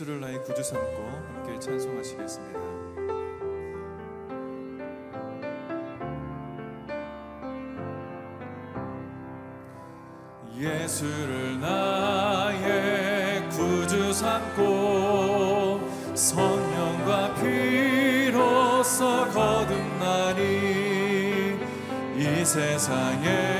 예수를 나의 구주 삼고 함께 찬송하시겠습니다. 예수를 나의 구주 삼고 성령과 피로써 거듭나니 이 세상에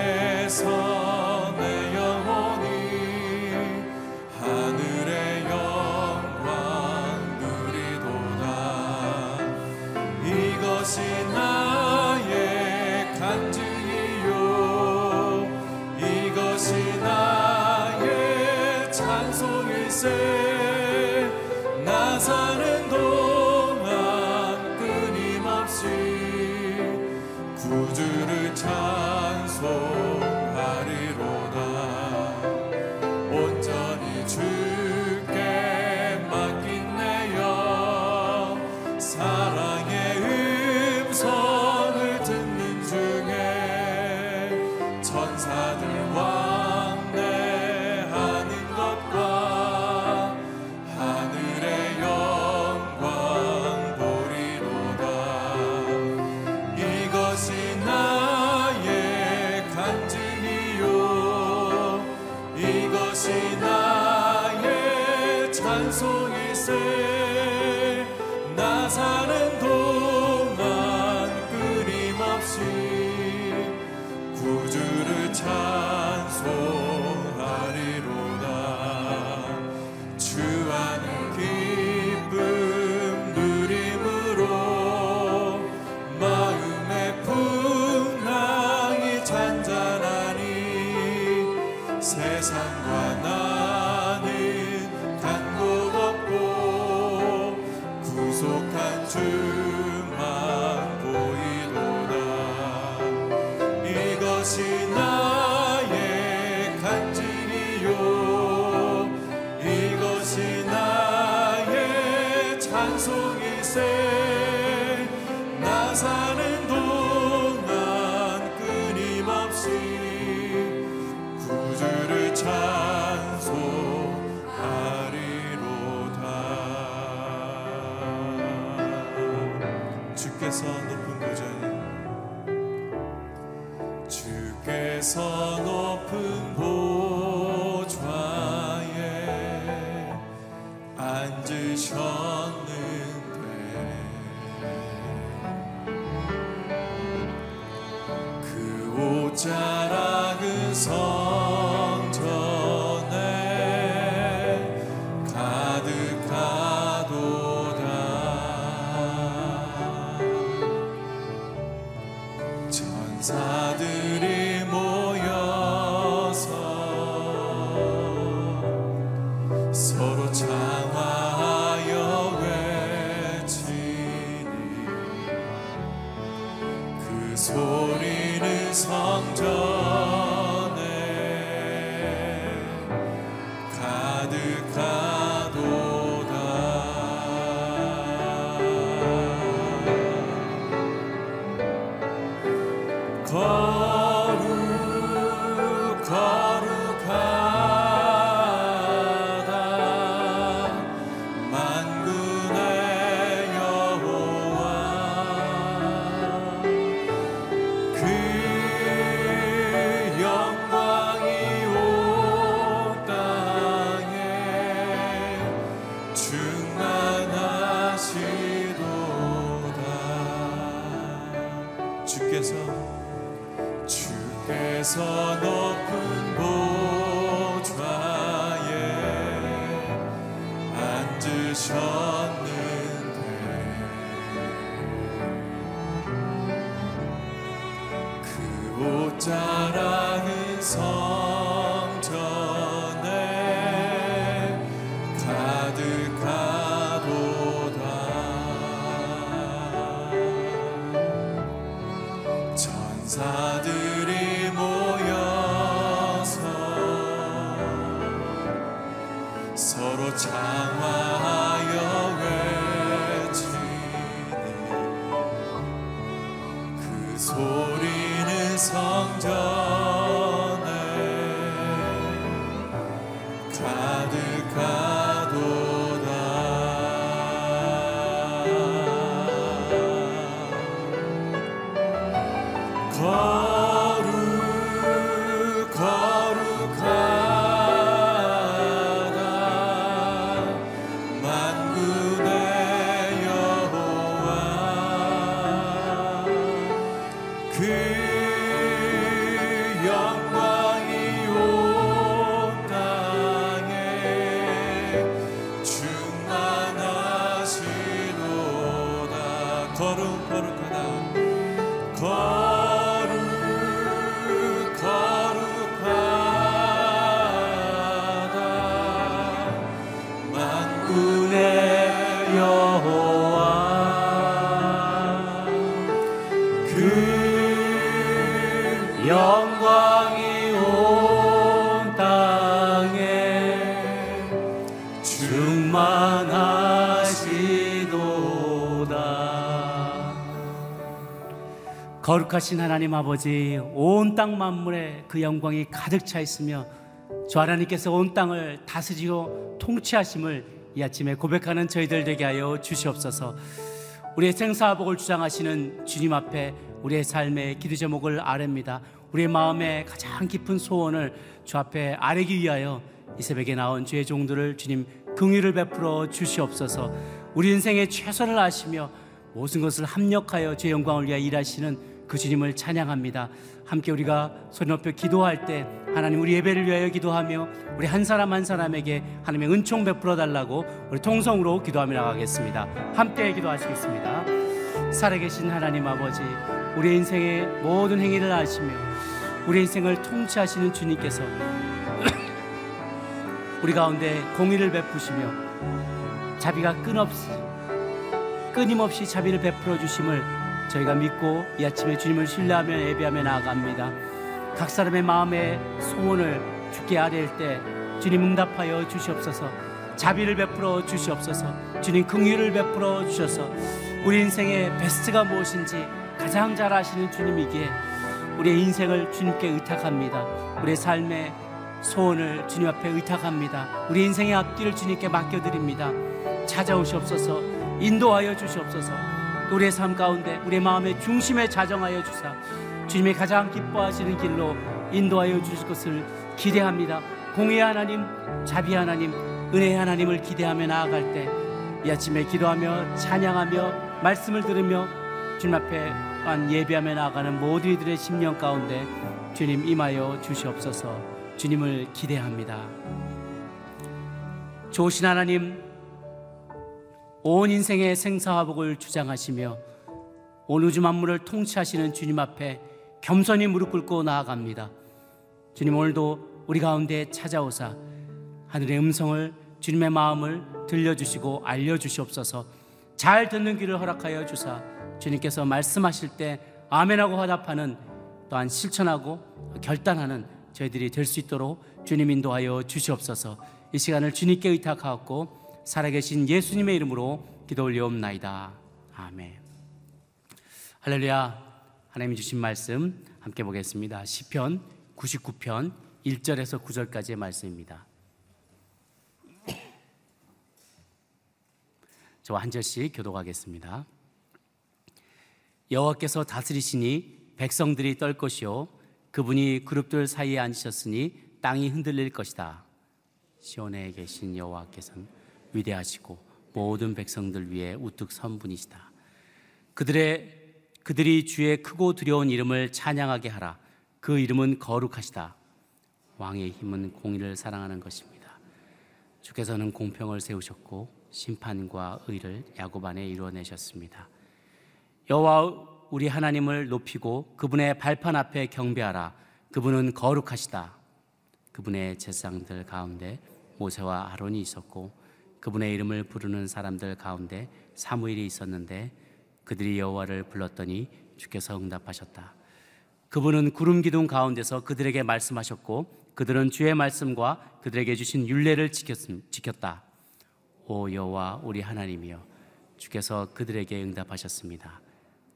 as I 앉으셨는데 그 옷장 서로 장화하여 외치니 그 소리는 성전에 가득한 거룩하신 하나님 아버지 온 땅 만물에 그 영광이 가득 차 있으며 주 하나님께서 온 땅을 다스리고 통치하심을 이 아침에 고백하는 저희들 되게 하여 주시옵소서. 우리의 생사복을 주장하시는 주님 앞에 우리의 삶의 기도 제목을 아뢰입니다. 우리의 마음의 가장 깊은 소원을 주 앞에 아뢰기 위하여 이 새벽에 나온 주의 종들을 주님 긍휼을 베풀어 주시옵소서. 우리 인생의 최선을 아시며 모든 것을 합력하여 주의 영광을 위하여 일하시는 그 주님을 찬양합니다. 함께 우리가 소리 높여 기도할 때 하나님 우리 예배를 위하여 기도하며 우리 한 사람 한 사람에게 하나님의 은총 베풀어 달라고 우리 통성으로 기도하며 나가겠습니다. 함께 기도하시겠습니다. 살아계신 하나님 아버지 우리 인생의 모든 행위를 아시며 우리 인생을 통치하시는 주님께서 우리 가운데 공의를 베푸시며 자비가 끊없이 끊임없이 자비를 베풀어 주심을 저희가 믿고 이 아침에 주님을 신뢰하며 예배하며 나아갑니다. 각 사람의 마음의 소원을 주께 아뢰일 때 주님 응답하여 주시옵소서. 자비를 베풀어 주시옵소서. 주님 긍휼을 베풀어 주셔서 우리 인생의 베스트가 무엇인지 가장 잘 아시는 주님이기에 우리의 인생을 주님께 의탁합니다. 우리의 삶의 소원을 주님 앞에 의탁합니다. 우리 인생의 앞길을 주님께 맡겨드립니다. 찾아오시옵소서, 인도하여 주시옵소서. 또 우리의 삶 가운데 우리의 마음의 중심에 자정하여 주사 주님이 가장 기뻐하시는 길로 인도하여 주실 것을 기대합니다. 공의 하나님, 자비 하나님, 은혜 하나님을 기대하며 나아갈 때 이 아침에 기도하며 찬양하며 말씀을 들으며 주님 앞에 한 예배하며 나아가는 모든 이들의 심령 가운데 주님 임하여 주시옵소서. 주님을 기대합니다. 좋으신 하나님, 온 인생의 생사화복을 주장하시며 온 우주 만물을 통치하시는 주님 앞에 겸손히 무릎 꿇고 나아갑니다. 주님 오늘도 우리 가운데 찾아오사 하늘의 음성을 주님의 마음을 들려주시고 알려주시옵소서 잘 듣는 귀를 허락하여 주사 주님께서 말씀하실 때 아멘하고 화답하는 또한 실천하고 결단하는 저희들이 될 수 있도록 주님 인도하여 주시옵소서 이 시간을 주님께 의탁하고 살아계신 예수님의 이름으로 기도 올려옵나이다. 아멘. 할렐루야. 하나님이 주신 말씀 함께 보겠습니다. 시편 99편 1절에서 9절까지의 말씀입니다. 저와 한 절씩 교독하겠습니다. 여호와께서 다스리시니 백성들이 떨 것이요 그분이 그룹들 사이에 앉으셨으니 땅이 흔들릴 것이다. 시온에 계신 여호와께서는 위대하시고 모든 백성들 위에 우뚝 선 분이시다. 그들의 그들이 주의 크고 두려운 이름을 찬양하게 하라. 그 이름은 거룩하시다. 왕의 힘은 공의를 사랑하는 것입니다. 주께서는 공평을 세우셨고 심판과 의를 야곱 안에 이루어내셨습니다. 여호와 우리 하나님을 높이고 그분의 발판 앞에 경배하라. 그분은 거룩하시다. 그분의 제사장들 가운데 모세와 아론이 있었고 그분의 이름을 부르는 사람들 가운데 사무엘이 있었는데 그들이 여호와를 불렀더니 주께서 응답하셨다. 그분은 구름 기둥 가운데서 그들에게 말씀하셨고 그들은 주의 말씀과 그들에게 주신 율례를 지켰다. 오 여호와 우리 하나님이여 주께서 그들에게 응답하셨습니다.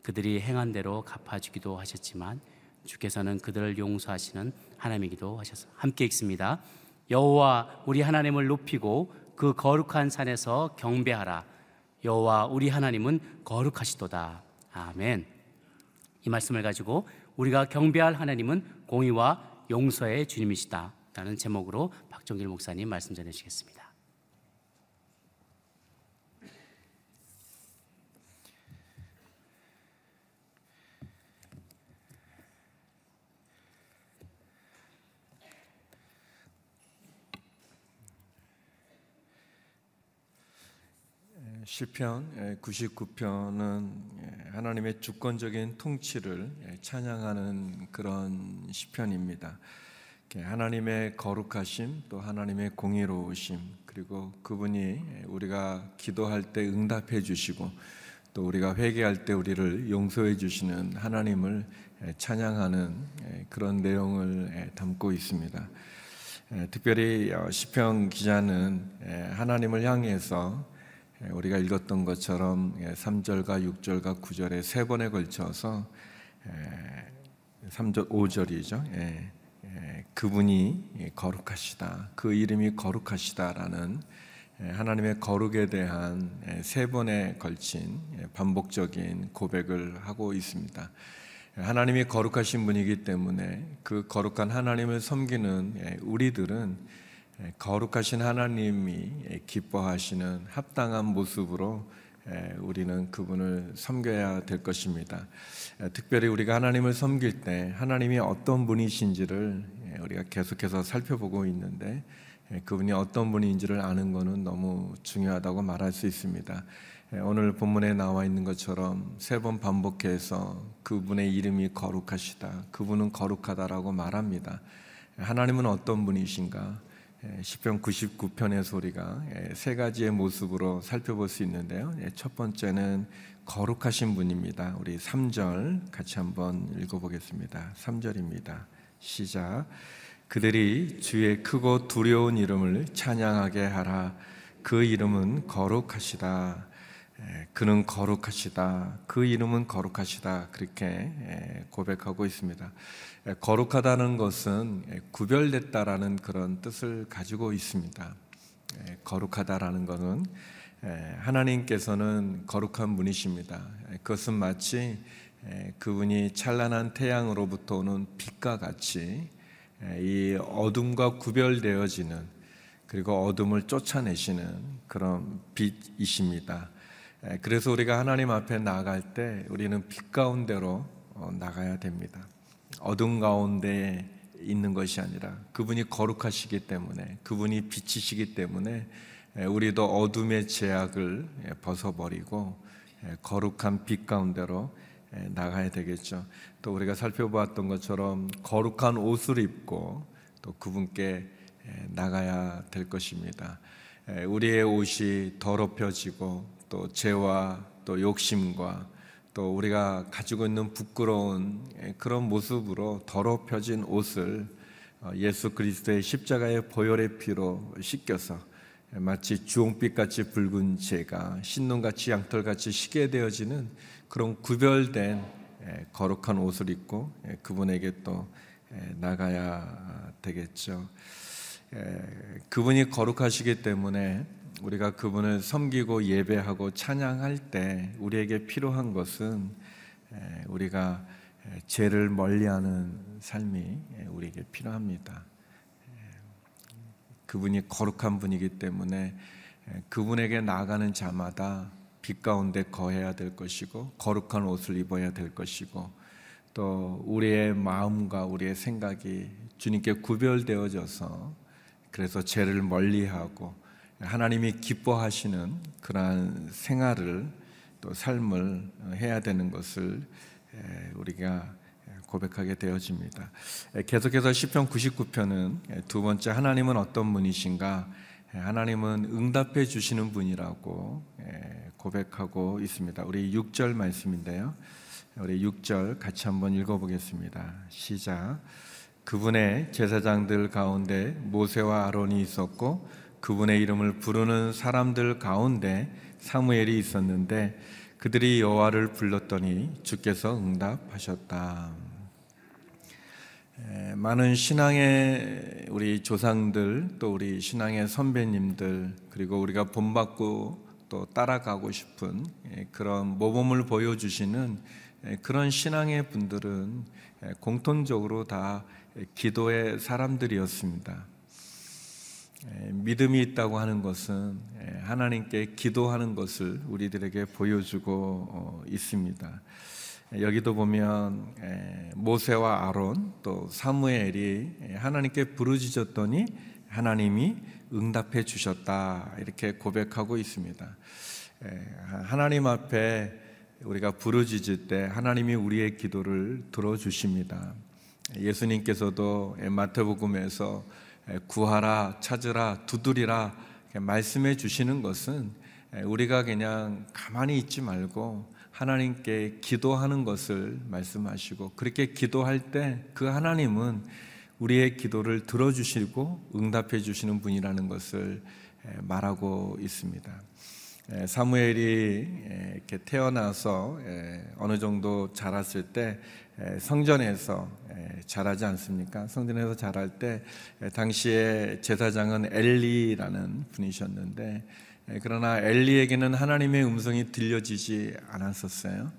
그들이 행한 대로 갚아주기도 하셨지만 주께서는 그들을 용서하시는 하나님이기도 하셨습니다. 함께 읽습니다. 여호와 우리 하나님을 높이고 그 거룩한 산에서 경배하라. 여호와 우리 하나님은 거룩하시도다. 아멘. 이 말씀을 가지고 우리가 경배할 하나님은 공의와 용서의 주님이시다. 라는 제목으로 박정길 목사님 말씀 전해 주시겠습니다. 시편 99편은 하나님의 주권적인 통치를 예, 찬양하는 그런 시편입니다. 하나님의 거룩하심 또 하나님의 공의로우심 그리고 그분이 우리가 기도할 때 응답해 주시고 또 우리가 회개할 때 우리를 용서해 주시는 하나님을 찬양하는 그런 내용을 담고 있습니다. 특별히 어, 시편 기자는 하나님을 향해서 우리가 읽었던 것처럼 3절과 6절과 9절에 세 번에 걸쳐서 3절 5절이죠. 그분이 거룩하시다. 그 이름이 거룩하시다라는 하나님의 거룩에 대한 세 번에 걸친 반복적인 고백을 하고 있습니다. 하나님이 거룩하신 분이기 때문에 그 거룩한 하나님을 섬기는 우리들은 거룩하신 하나님이 기뻐하시는 합당한 모습으로 우리는 그분을 섬겨야 될 것입니다. 특별히 우리가 하나님을 섬길 때 하나님이 어떤 분이신지를 우리가 계속해서 살펴보고 있는데 그분이 어떤 분인지를 아는 것은 너무 중요하다고 말할 수 있습니다. 예, 오늘 본문에 나와 있는 것처럼 세 번 반복해서 그분의 이름이 거룩하시다. 그분은 거룩하다라고 말합니다. 하나님은 어떤 분이신가? 예, 시편 99편의 소리가 예, 세 가지의 모습으로 살펴볼 수 있는데요. 첫 번째는 거룩하신 분입니다. 우리 3절 같이 한번 읽어보겠습니다. 3절입니다. 시작. 그들이 주의 크고 두려운 이름을 찬양하게 하라. 그 이름은 거룩하시다. 그는 거룩하시다. 그 이름은 거룩하시다. 그렇게 고백하고 있습니다. 거룩하다는 것은 구별됐다라는 그런 뜻을 가지고 있습니다. 거룩하다라는 것은 하나님께서는 거룩한 분이십니다. 그것은 마치 그분이 찬란한 태양으로부터 오는 빛과 같이 이 어둠과 구별되어지는 그리고 어둠을 쫓아내시는 그런 빛이십니다. 그래서 우리가 하나님 앞에 나아갈 때 우리는 빛 가운데로 어, 나가야 됩니다. 어둠 가운데 있는 것이 아니라 그분이 거룩하시기 때문에 그분이 빛이시기 때문에 우리도 어둠의 제약을 벗어버리고 거룩한 빛 가운데로 나가야 되겠죠. 또 우리가 살펴보았던 것처럼 거룩한 옷을 입고 또 그분께 나가야 될 것입니다. 우리의 옷이 더럽혀지고 또 죄와 또 욕심과 또 우리가 가지고 있는 부끄러운 그런 모습으로 더럽혀진 옷을 어, 예수 그리스도의 십자가의 보혈의 피로 씻겨서 마치 주홍빛 같이 붉은 죄가 신눈같이 양털같이 시게 되어지는 그런 구별된 거룩한 옷을 입고 그분에게 또 나가야 되겠죠. 그분이 거룩하시기 때문에 우리가 그분을 섬기고 예배하고 찬양할 때 우리에게 필요한 것은 우리가 죄를 멀리하는 삶이 우리에게 필요합니다. 그분이 거룩한 분이기 때문에 그분에게 나가는 자마다 빛 가운데 거해야 될 것이고 거룩한 옷을 입어야 될 것이고 또 우리의 마음과 우리의 생각이 주님께 구별되어져서 그래서 죄를 멀리하고 하나님이 기뻐하시는 그러한 생활을 또 삶을 해야 되는 것을 우리가 고백하게 되어집니다. 계속해서 시편 99편은 두 번째 하나님은 어떤 분이신가? 하나님은 응답해 주시는 분이라고 고백하고 있습니다. 우리 6절 말씀인데요. 우리 6절 같이 한번 읽어 보겠습니다. 시작. 그분의 제사장들 가운데 모세와 아론이 있었고 그분의 이름을 부르는 사람들 가운데 사무엘이 있었는데 그들이 여호와를 불렀더니 주께서 응답하셨다. 많은 신앙의 우리 조상들 또 우리 신앙의 선배님들 그리고 우리가 본받고 또 따라가고 싶은 그런 모범을 보여주시는 그런 신앙의 분들은 공통적으로 다 기도의 사람들이었습니다. 믿음이 있다고 하는 것은 하나님께 기도하는 것을 우리들에게 보여주고 어, 있습니다. 여기도 보면 모세와 아론 또 사무엘이 하나님께 부르짖었더니 하나님이 응답해 주셨다 이렇게 고백하고 있습니다. 하나님 앞에 우리가 부르짖을 때 하나님이 우리의 기도를 들어 주십니다. 예수님께서도 마태복음에서 구하라, 찾으라, 두드리라 말씀해 주시는 것은 우리가 그냥 가만히 있지 말고 하나님께 기도하는 것을 말씀하시고 그렇게 기도할 때 그 하나님은 우리의 기도를 들어주시고 응답해 주시는 분이라는 것을 말하고 있습니다. 사무엘이 이렇게 태어나서 어느 정도 자랐을 때 성전에서 자라지 않습니까? 성전에서 자랄 때 당시에 제사장은 엘리라는 분이셨는데 그러나 엘리에게는 하나님의 음성이 들려지지 않았었어요.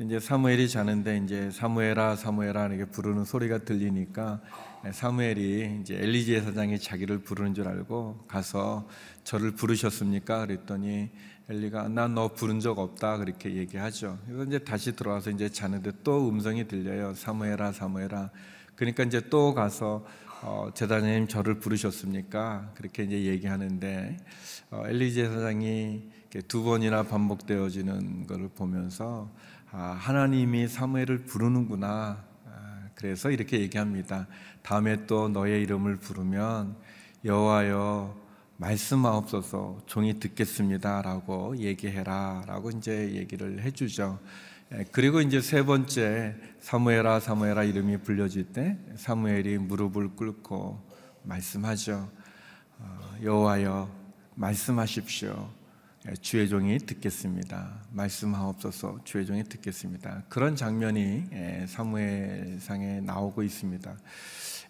이제 사무엘이 자는데 이제 사무엘아 사무엘아 이렇게 부르는 소리가 들리니까 사무엘이 이제 엘리 제 사장이 자기를 부르는 줄 알고 가서 저를 부르셨습니까? 그랬더니 엘리가 난너 부른 적 없다 그렇게 얘기하죠. 그래서 이제 다시 들어와서 이제 자는데 또 음성이 들려요. 사무엘아 사무엘아. 그러니까 이제 또 가서 어, 제사장님 저를 부르셨습니까? 그렇게 이제 얘기하는데 어, 엘리 제사장이 두 번이나 반복되어지는 것을 보면서 아, 하나님이 사무엘을 부르는구나. 아, 그래서 이렇게 얘기합니다. 다음에 또 너의 이름을 부르면 여호와여 말씀하옵소서 종이 듣겠습니다라고 얘기해라라고 이제 얘기를 해주죠. 예, 그리고 이제 세 번째 사무엘아 사무엘아 이름이 불려질 때 사무엘이 무릎을 꿇고 말씀하죠. 어, 여호와여 말씀하십시오. 예, 주의 종이 듣겠습니다. 말씀하옵소서 주의 종이 듣겠습니다. 그런 장면이 예, 사무엘상에 나오고 있습니다.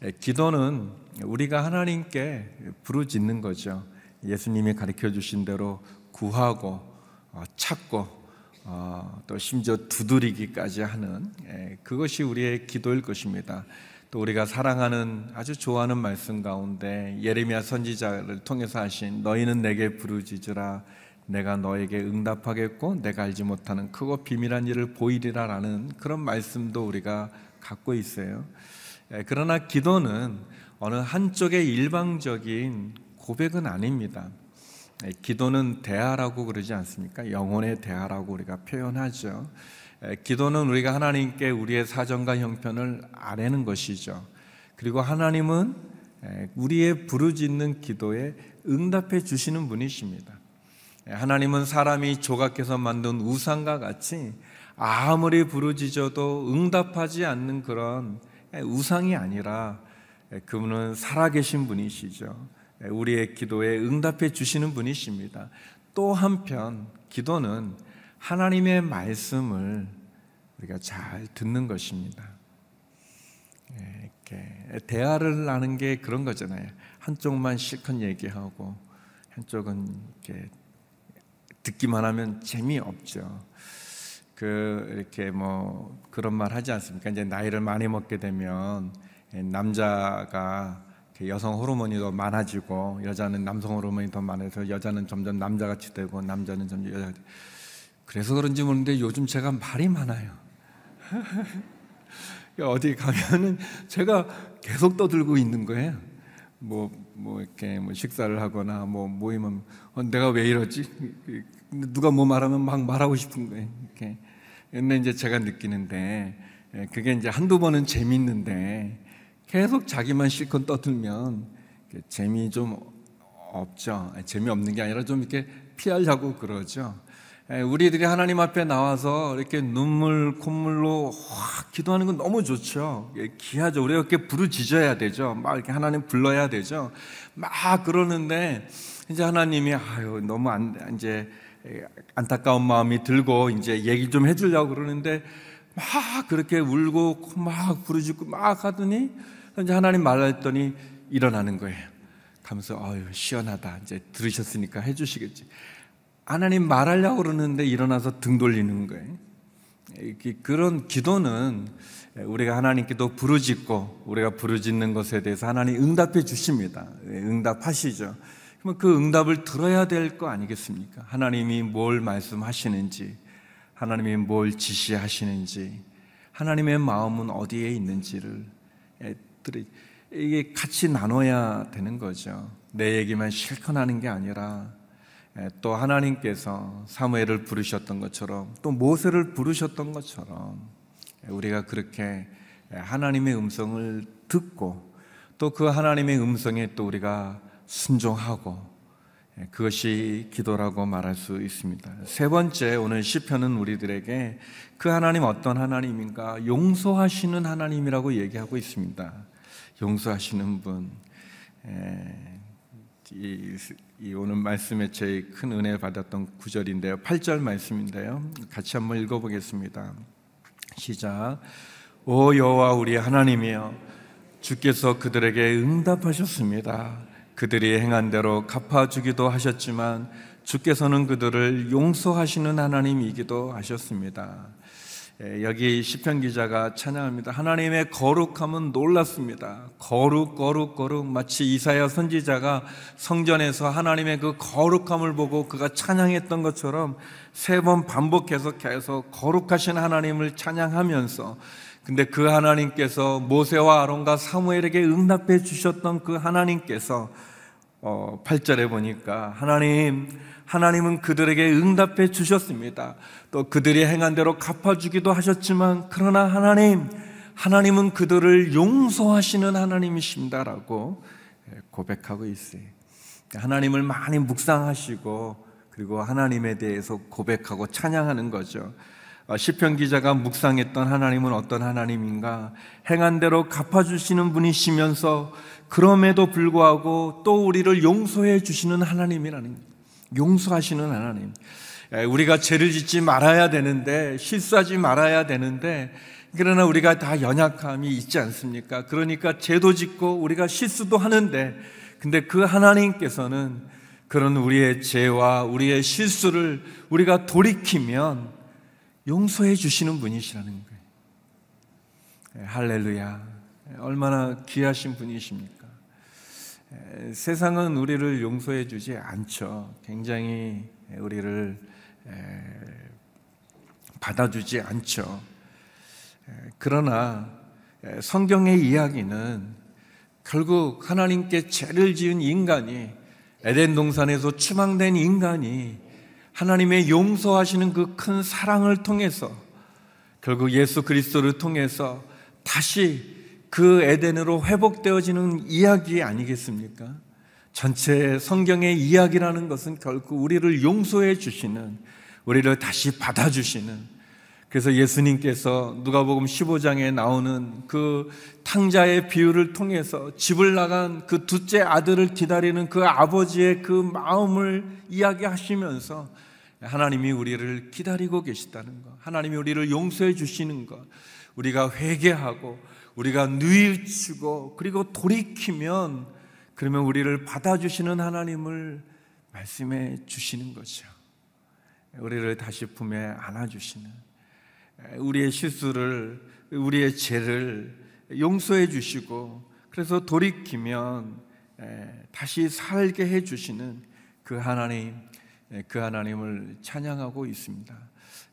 예, 기도는 우리가 하나님께 부르짖는 거죠. 예수님이 가르쳐 주신 대로 구하고 어, 찾고 어, 또 심지어 두드리기까지 하는 예, 그것이 우리의 기도일 것입니다. 또 우리가 사랑하는 아주 좋아하는 말씀 가운데 예레미야 선지자를 통해서 하신 너희는 내게 부르짖으라 내가 너에게 응답하겠고 내가 알지 못하는 크고 비밀한 일을 보이리라라는 그런 말씀도 우리가 갖고 있어요. 예, 그러나 기도는 어느 한쪽의 일방적인 고백은 아닙니다. 예, 기도는 대화라고 그러지 않습니까? 영혼의 대화라고 우리가 표현하죠. 예, 기도는 우리가 하나님께 우리의 사정과 형편을 아뢰는 것이죠. 그리고 하나님은 우리의 부르짖는 기도에 응답해 주시는 분이십니다. 하나님은 사람이 조각해서 만든 우상과 같이 아무리 부르짖어도 응답하지 않는 그런 우상이 아니라 그분은 살아계신 분이시죠. 우리의 기도에 응답해 주시는 분이십니다. 또 한편 기도는 하나님의 말씀을 우리가 잘 듣는 것입니다. 이렇게 대화를 나는 게 그런 거잖아요. 한쪽만 실컷 얘기하고 한쪽은 이렇게 듣기만 하면 재미없죠. 그 이렇게 뭐 그런 말 하지 않습니까? 이제 나이를 많이 먹게 되면 남자가 여성 호르몬이 더 많아지고 여자는 남성 호르몬이 더 많아서 여자는 점점 남자같이 되고 남자는 점점 여자 그래서 그런지 모르는데 요즘 제가 말이 많아요. 어디 가면은 제가 계속 떠들고 있는 거예요. 뭐, 뭐, 이렇게, 뭐, 식사를 하거나, 뭐, 모이면, 어, 내가 왜 이러지? 누가 뭐 말하면 막 말하고 싶은 거예요. 이렇게. 근데 이제 제가 느끼는데 예, 그게 이제 한두 번은 재밌는데 계속 자기만 실컷 떠들면 재미 좀 없죠. 재미없는 게 아니라 좀 이렇게 피하려고 그러죠. 예, 우리들이 하나님 앞에 나와서 이렇게 눈물 콧물로 확 기도하는 건 너무 좋죠. 예, 귀하죠. 우리가 이렇게 부르짖어야 되죠. 막 이렇게 하나님 불러야 되죠. 막 그러는데 이제 하나님이 아유 너무 안 이제 안타까운 마음이 들고 이제 얘기 좀 해주려고 그러는데 막 그렇게 울고 막 부르짖고 막 하더니 이제 하나님 말했더니 일어나는 거예요. 가면서 아유 시원하다 이제 들으셨으니까 해주시겠지. 하나님 말하려고 그러는데 일어나서 등 돌리는 거예요. 그런 기도는 우리가 하나님께도 부르짖고 우리가 부르짖는 것에 대해서 하나님 응답해 주십니다. 응답하시죠. 그러면 그 응답을 들어야 될 거 아니겠습니까? 하나님이 뭘 말씀하시는지, 하나님이 뭘 지시하시는지, 하나님의 마음은 어디에 있는지를 이게 같이 나눠야 되는 거죠. 내 얘기만 실컷 하는 게 아니라 에, 또 하나님께서 사무엘을 부르셨던 것처럼 또 모세를 부르셨던 것처럼 에, 우리가 그렇게 에, 하나님의 음성을 듣고 또 그 하나님의 음성에 또 우리가 순종하고 예, 그것이 기도라고 말할 수 있습니다. 세 번째 오늘 시편은 우리들에게 그 하나님 어떤 하나님인가 용서하시는 하나님이라고 얘기하고 있습니다. 용서하시는 분. 예, 이, 이 오늘 말씀에 제일 큰 은혜 받았던 구절인데요. 8절 말씀인데요. 같이 한번 읽어 보겠습니다. 시작. 오 여호와 우리 하나님이여 주께서 그들에게 응답하셨습니다. 그들이 행한 대로 갚아주기도 하셨지만 주께서는 그들을 용서하시는 하나님이기도 하셨습니다. 예, 여기 시편 기자가 찬양합니다. 하나님의 거룩함은 놀랐습니다. 거룩 거룩 거룩 마치 이사야 선지자가 성전에서 하나님의 그 거룩함을 보고 그가 찬양했던 것처럼 세 번 반복해서 계속 거룩하신 하나님을 찬양하면서 근데 그 하나님께서 모세와 아론과 사무엘에게 응답해 주셨던 그 하나님께서 어, 8절에 보니까 하나님 하나님은 그들에게 응답해 주셨습니다. 또 그들이 행한 대로 갚아 주기도 하셨지만 그러나 하나님 하나님은 그들을 용서하시는 하나님이십니다라고 고백하고 있어요. 하나님을 많이 묵상하시고 그리고 하나님에 대해서 고백하고 찬양하는 거죠. 어, 시편 기자가 묵상했던 하나님은 어떤 하나님인가? 행한 대로 갚아 주시는 분이시면서 그럼에도 불구하고 또 우리를 용서해 주시는 하나님이라는 용서하시는 하나님. 우리가 죄를 짓지 말아야 되는데 실수하지 말아야 되는데 그러나 우리가 다 연약함이 있지 않습니까? 그러니까 죄도 짓고 우리가 실수도 하는데 근데 그 하나님께서는 그런 우리의 죄와 우리의 실수를 우리가 돌이키면 용서해 주시는 분이시라는 거예요. 예, 할렐루야. 얼마나 귀하신 분이십니까? 예, 세상은 우리를 용서해 주지 않죠. 굉장히 우리를 예, 받아주지 않죠. 그러나 성경의 이야기는 결국 하나님께 죄를 지은 인간이 에덴 동산에서 추방된 인간이 하나님의 용서하시는 그 큰 사랑을 통해서 결국 예수 그리스도를 통해서 다시 그 에덴으로 회복되어지는 이야기 아니겠습니까? 전체 성경의 이야기라는 것은 결국 우리를 용서해 주시는, 우리를 다시 받아주시는, 그래서 예수님께서 누가복음 15장에 나오는 그 탕자의 비유를 통해서 집을 나간 그 둘째 아들을 기다리는 그 아버지의 그 마음을 이야기하시면서 하나님이 우리를 기다리고 계시다는 것, 하나님이 우리를 용서해 주시는 것, 우리가 회개하고 우리가 뉘우치고 그리고 돌이키면 그러면 우리를 받아주시는 하나님을 말씀해 주시는 거죠. 우리를 다시 품에 안아주시는 우리의 실수를 우리의 죄를 용서해 주시고 그래서 돌이키면 다시 살게 해 주시는 그 하나님 예, 그 하나님을 찬양하고 있습니다.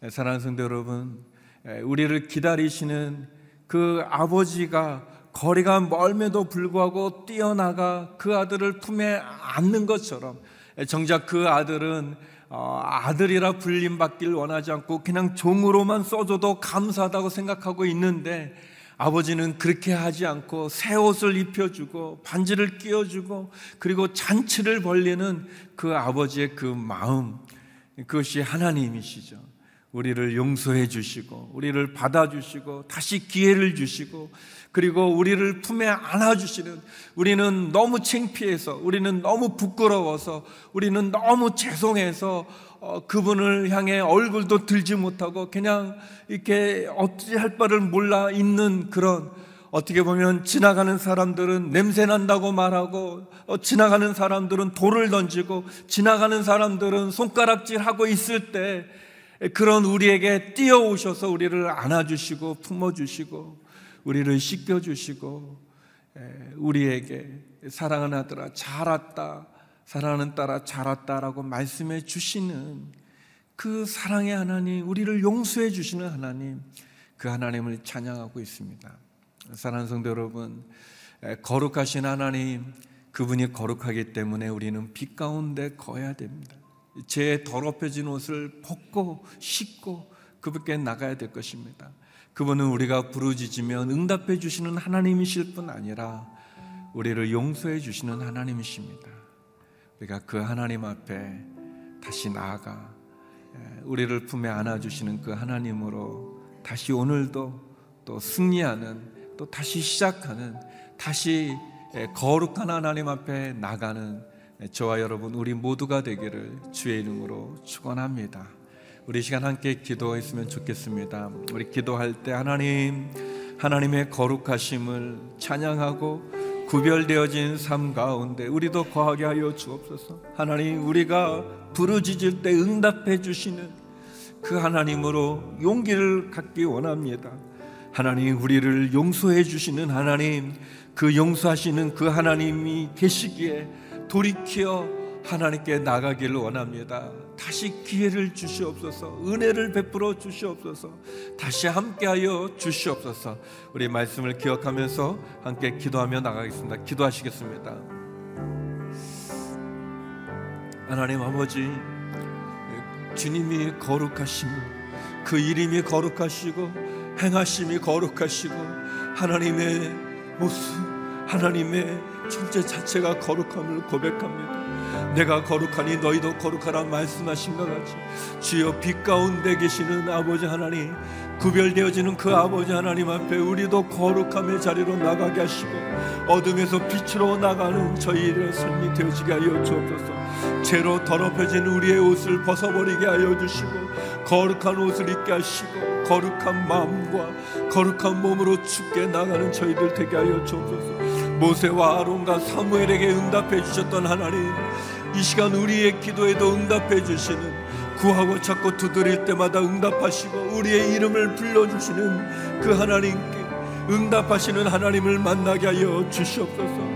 예, 사랑하는 성도 여러분, 예, 우리를 기다리시는 그 아버지가 거리가 멀매도 불구하고 뛰어나가 그 아들을 품에 안는 것처럼 정작 그 아들은 어, 아들이라 불림 받길 원하지 않고 그냥 종으로만 써줘도 감사하다고 생각하고 있는데 아버지는 그렇게 하지 않고 새 옷을 입혀주고 반지를 끼워주고 그리고 잔치를 벌리는 그 아버지의 그 마음 그것이 하나님이시죠. 우리를 용서해 주시고 우리를 받아 주시고 다시 기회를 주시고 그리고 우리를 품에 안아 주시는 우리는 너무 창피해서 우리는 너무 부끄러워서 우리는 너무 죄송해서 어, 그분을 향해 얼굴도 들지 못하고 그냥 이렇게 어찌 할 바를 몰라 있는 그런 어떻게 보면 지나가는 사람들은 냄새 난다고 말하고 어, 지나가는 사람들은 돌을 던지고 지나가는 사람들은 손가락질 하고 있을 때 그런 우리에게 뛰어오셔서 우리를 안아주시고 품어주시고 우리를 씻겨주시고 우리에게 사랑하는 아들아 잘 왔다 사랑하는 딸아 잘 왔다라고 말씀해 주시는 그 사랑의 하나님 우리를 용서해 주시는 하나님 그 하나님을 찬양하고 있습니다. 사랑하는 성도 여러분 거룩하신 하나님 그분이 거룩하기 때문에 우리는 빛 가운데 거야 됩니다 제 더럽혀진 옷을 벗고 씻고 그분께 나가야 될 것입니다. 그분은 우리가 부르짖으면 응답해 주시는 하나님이실 뿐 아니라 우리를 용서해 주시는 하나님이십니다. 우리가 그 하나님 앞에 다시 나아가 예, 우리를 품에 안아 주시는 그 하나님으로 다시 오늘도 또 승리하는 또 다시 시작하는 다시 예, 거룩한 하나님 앞에 나가는 저와 여러분 우리 모두가 되기를 주의 이름으로 축원합니다. 우리 시간 함께 기도했으면 좋겠습니다. 우리 기도할 때 하나님 하나님의 거룩하심을 찬양하고 구별되어진 삶 가운데 우리도 거하게 하여 주옵소서. 하나님 우리가 부르짖을 때 응답해 주시는 그 하나님으로 용기를 갖기 원합니다. 하나님 우리를 용서해 주시는 하나님 그 용서하시는 그 하나님이 계시기에 돌이켜 하나님께 나가기를 원합니다. 다시 기회를 주시옵소서, 은혜를 베풀어 주시옵소서, 다시 함께하여 주시옵소서. 우리 말씀을 기억하면서 함께 기도하며 나가겠습니다. 기도하시겠습니다. 하나님 아버지, 주님이 거룩하심, 그 이름이 거룩하시고 행하심이 거룩하시고 하나님의 모습, 하나님의 존재 자체가 거룩함을 고백합니다. 내가 거룩하니 너희도 거룩하라 말씀하신 것 같이 주여 빛 가운데 계시는 아버지 하나님 구별되어지는 그 아버지 하나님 앞에 우리도 거룩함의 자리로 나가게 하시고 어둠에서 빛으로 나가는 저희의 삶이 되어지게 하여 주옵소서 죄로 더럽혀진 우리의 옷을 벗어버리게 하여 주시고 거룩한 옷을 입게 하시고 거룩한 마음과 거룩한 몸으로 죽게 나가는 저희들 되게 하여 주옵소서 모세와 아론과 사무엘에게 응답해 주셨던 하나님 이 시간 우리의 기도에도 응답해 주시는 구하고 찾고 두드릴 때마다 응답하시고 우리의 이름을 불러주시는 그 하나님께 응답하시는 하나님을 만나게 하여 주시옵소서.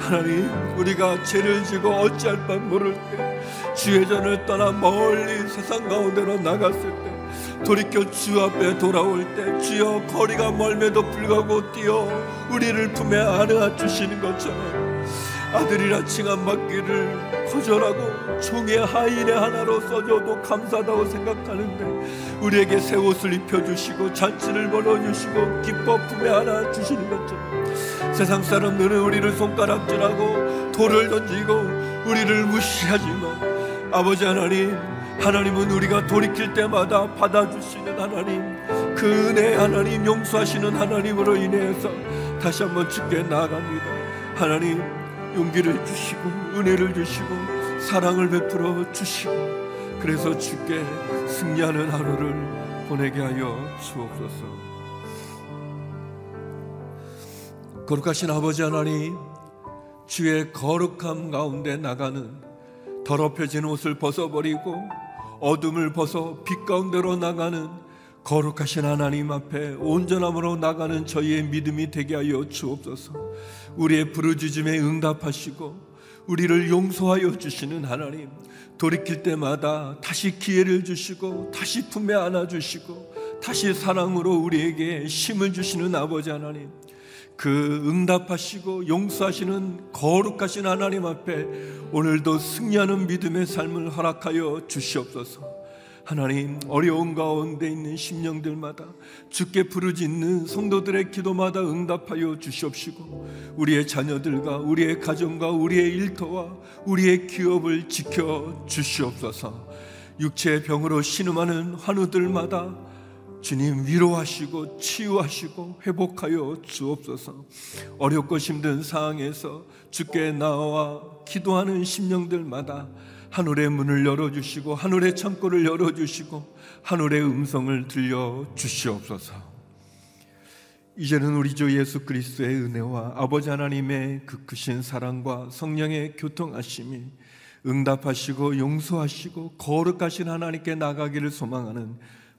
하나님 우리가 죄를 지고 어찌할 바 모를 때 주의 전을 떠나 멀리 세상 가운데로 나갔을 때 돌이켜 주 앞에 돌아올 때 주여 거리가 멀매도 불구하고 뛰어 우리를 품에 안아 주시는 것처럼 아들이라 칭함받기를 거절하고 종의 하인의 하나로 써줘도 감사하다고 생각하는데 우리에게 새 옷을 입혀주시고 잔치를 벌어주시고 기뻐 품에 안아 주시는 것처럼 세상 사람들은 우리를 손가락질하고 돌을 던지고 우리를 무시하지만 아버지 하나님 하나님은 우리가 돌이킬 때마다 받아주시는 하나님 그 은혜 하나님 용서하시는 하나님으로 인해서 다시 한번 주께 나아갑니다. 하나님 용기를 주시고 은혜를 주시고 사랑을 베풀어 주시고 그래서 주께 승리하는 하루를 보내게 하여 주옵소서. 거룩하신 아버지 하나님 주의 거룩함 가운데 나가는 더럽혀진 옷을 벗어버리고 어둠을 벗어 빛 가운데로 나가는 거룩하신 하나님 앞에 온전함으로 나가는 저희의 믿음이 되게 하여 주옵소서. 우리의 부르짖음에 응답하시고 우리를 용서하여 주시는 하나님 돌이킬 때마다 다시 기회를 주시고 다시 품에 안아 주시고 다시 사랑으로 우리에게 힘을 주시는 아버지 하나님 그 응답하시고 용서하시는 거룩하신 하나님 앞에 오늘도 승리하는 믿음의 삶을 허락하여 주시옵소서. 하나님 어려운 가운데 있는 심령들마다 주께 부르짖는 성도들의 기도마다 응답하여 주시옵시고 우리의 자녀들과 우리의 가정과 우리의 일터와 우리의 기업을 지켜 주시옵소서 육체의 병으로 신음하는 환우들마다 주님 위로하시고 치유하시고 회복하여 주옵소서 어렵고 힘든 상황에서 주께 나와 기도하는 심령들마다 하늘의 문을 열어주시고 하늘의 창고를 열어주시고 하늘의 음성을 들려 주시옵소서. 이제는 우리 주 예수 그리스도의 은혜와 아버지 하나님의 그 크신 사랑과 성령의 교통하심이 응답하시고 용서하시고 거룩하신 하나님께 나가기를 소망하는